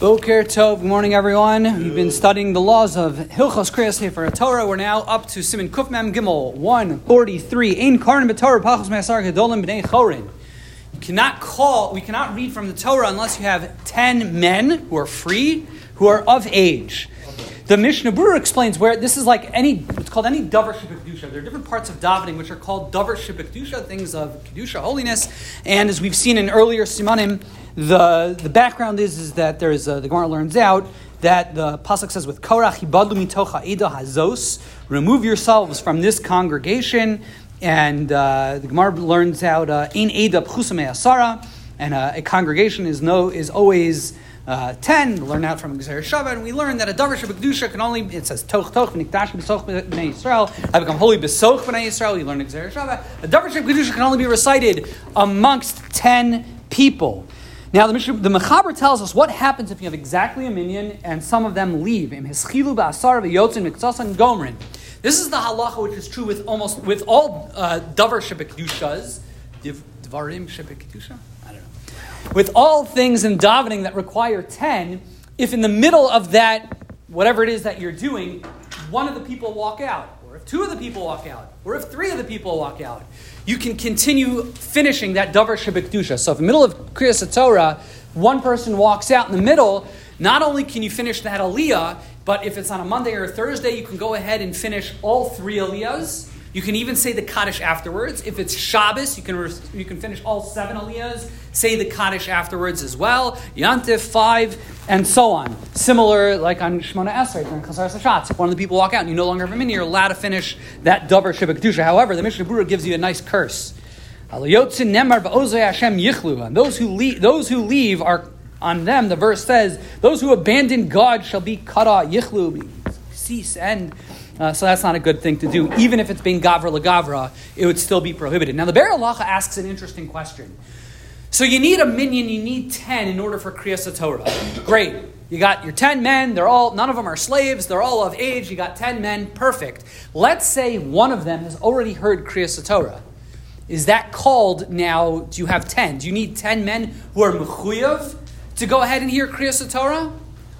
Boker Tov, good morning everyone. We've been studying the laws of Hilchos Kriyas Sefer Torah. We're now up to Siman Kufmem Gimel 143. Ein Karn B'Torah Pachos Me'asar Gedolim B'nei Chorin. You cannot call, we cannot read from the Torah unless you have 10 men who are free, who are of age. The Mishnah Berurah explains where this is like any, it's called any Davar Shebek There are different parts of davening which are called Davar Shebek things of Kedusha, holiness. And as we've seen in earlier Simanim, the, the background is, is that there is a, the Gemara learns out that the pasuk says with Korach ibadlu mitocha eda hazos, remove yourselves from this congregation, and uh, the Gemara learns out uh, in eda pchusame asara, and uh, a congregation is no is always. Uh, 10, learn out from Gezeira Shava, and we learn that a davar shabbat can only, it says, toch toch v'nikdash b'soch b'nei Yisrael, I become holy b'soch b'nei Yisrael, you learn Gezeira Shava. A davar shabbat can only be recited amongst 10 people. Now, the, Mishnah, the Mechaber tells us what happens if you have exactly a minyan and some of them leave. This is the halacha which is true with almost with all uh, davar shebekdushas, dvarim shebekdusha. I don't know. With all things in davening that require ten, if in the middle of that whatever it is that you're doing, one of the people walk out, or if two of the people walk out, or if three of the people walk out, you can continue finishing that davar shebekdusha. So, if in the middle of Kriyas Torah, one person walks out in the middle, not only can you finish that aliyah, but if it's on a Monday or a Thursday, you can go ahead and finish all three aliyahs. You can even say the Kaddish afterwards. If it's Shabbos, you can, you can finish all seven aliyahs, say the Kaddish afterwards as well, Yantif, five, and so on. Similar, like on Shemona Esrei during Chazaras HaShatz. If one of the people walk out and you no longer have a minyan, you're allowed to finish that Dover Shabbat Kedusha. However, the Mishnah Berurah gives you a nice curse. And those who leave, those who leave are on them. The verse says, "Those who abandon God shall be cut off." Yichlu, cease, and uh, so that's not a good thing to do. Even if it's being gavra legavra, it would still be prohibited. Now, the Biur Halacha asks an interesting question. So you need a minyan, you need 10 in order for Kriyas Torah. Great. You got your 10 men, they're all, none of them are slaves, they're all of age, you got 10 men, perfect. Let's say one of them has already heard Kriyas Torah. Is that called now, do you have 10? Do you need 10 men who are mechuyav to go ahead and hear Kriyas Torah?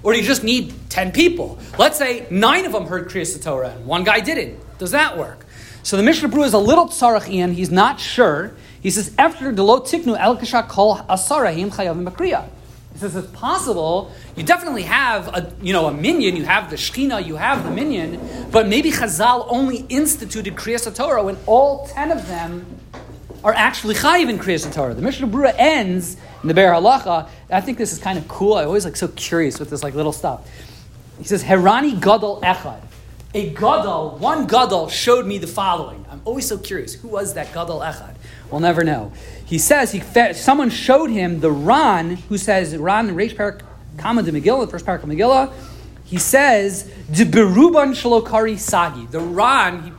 Or do you just need 10 people? Let's say nine of them heard Kriyas Torah and one guy didn't. Does that work? So the Mishnah Berurah is a little tzarach he's not sure. He says, after lo tiknu el kol asarahim chayavim bakriya. He says it's possible. You definitely have a you know a minyan. You have the shechina. You have the minyan. But maybe Chazal only instituted Kriyas Torah when all ten of them are actually chayiv in Kriyas Torah. The Mishnah Berurah ends in the Biur Halacha. I think this is kind of cool. I always like so curious with this like little stuff. He says, Herani Gadol Echad. A Gadol, one Gadol showed me the following. I'm always so curious. Who was that Gadol Echad? We'll never know. He says, he someone showed him the Ran, who says, Ran, Reish Parak, Kama de Megillah, the first parak of Megillah. He says, De Beruban Shalokari Sagi. The Ran, he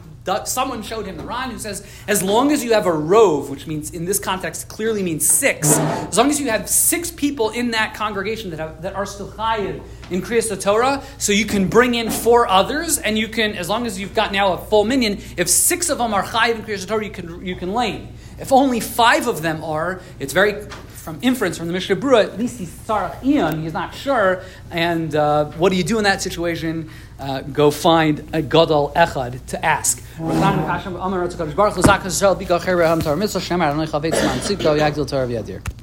someone showed him the Ran who says, as long as you have a rove, which means in this context clearly means six, as long as you have six people in that congregation that, have, that are still chayiv in Kriyas Torah, so you can bring in four others, and you can, as long as you've got now a full minyan, if six of them are chayiv in Kriyas Torah, you can, you can lane. If only five of them are, it's very from inference from the Mishnah Berurah, at least he's tzarich iyun, he's not sure. And uh, what do you do in that situation? Uh, go find a Gadol Echad to ask. Hashem, Amar Baruch Hu, Zakas Yisrael, Man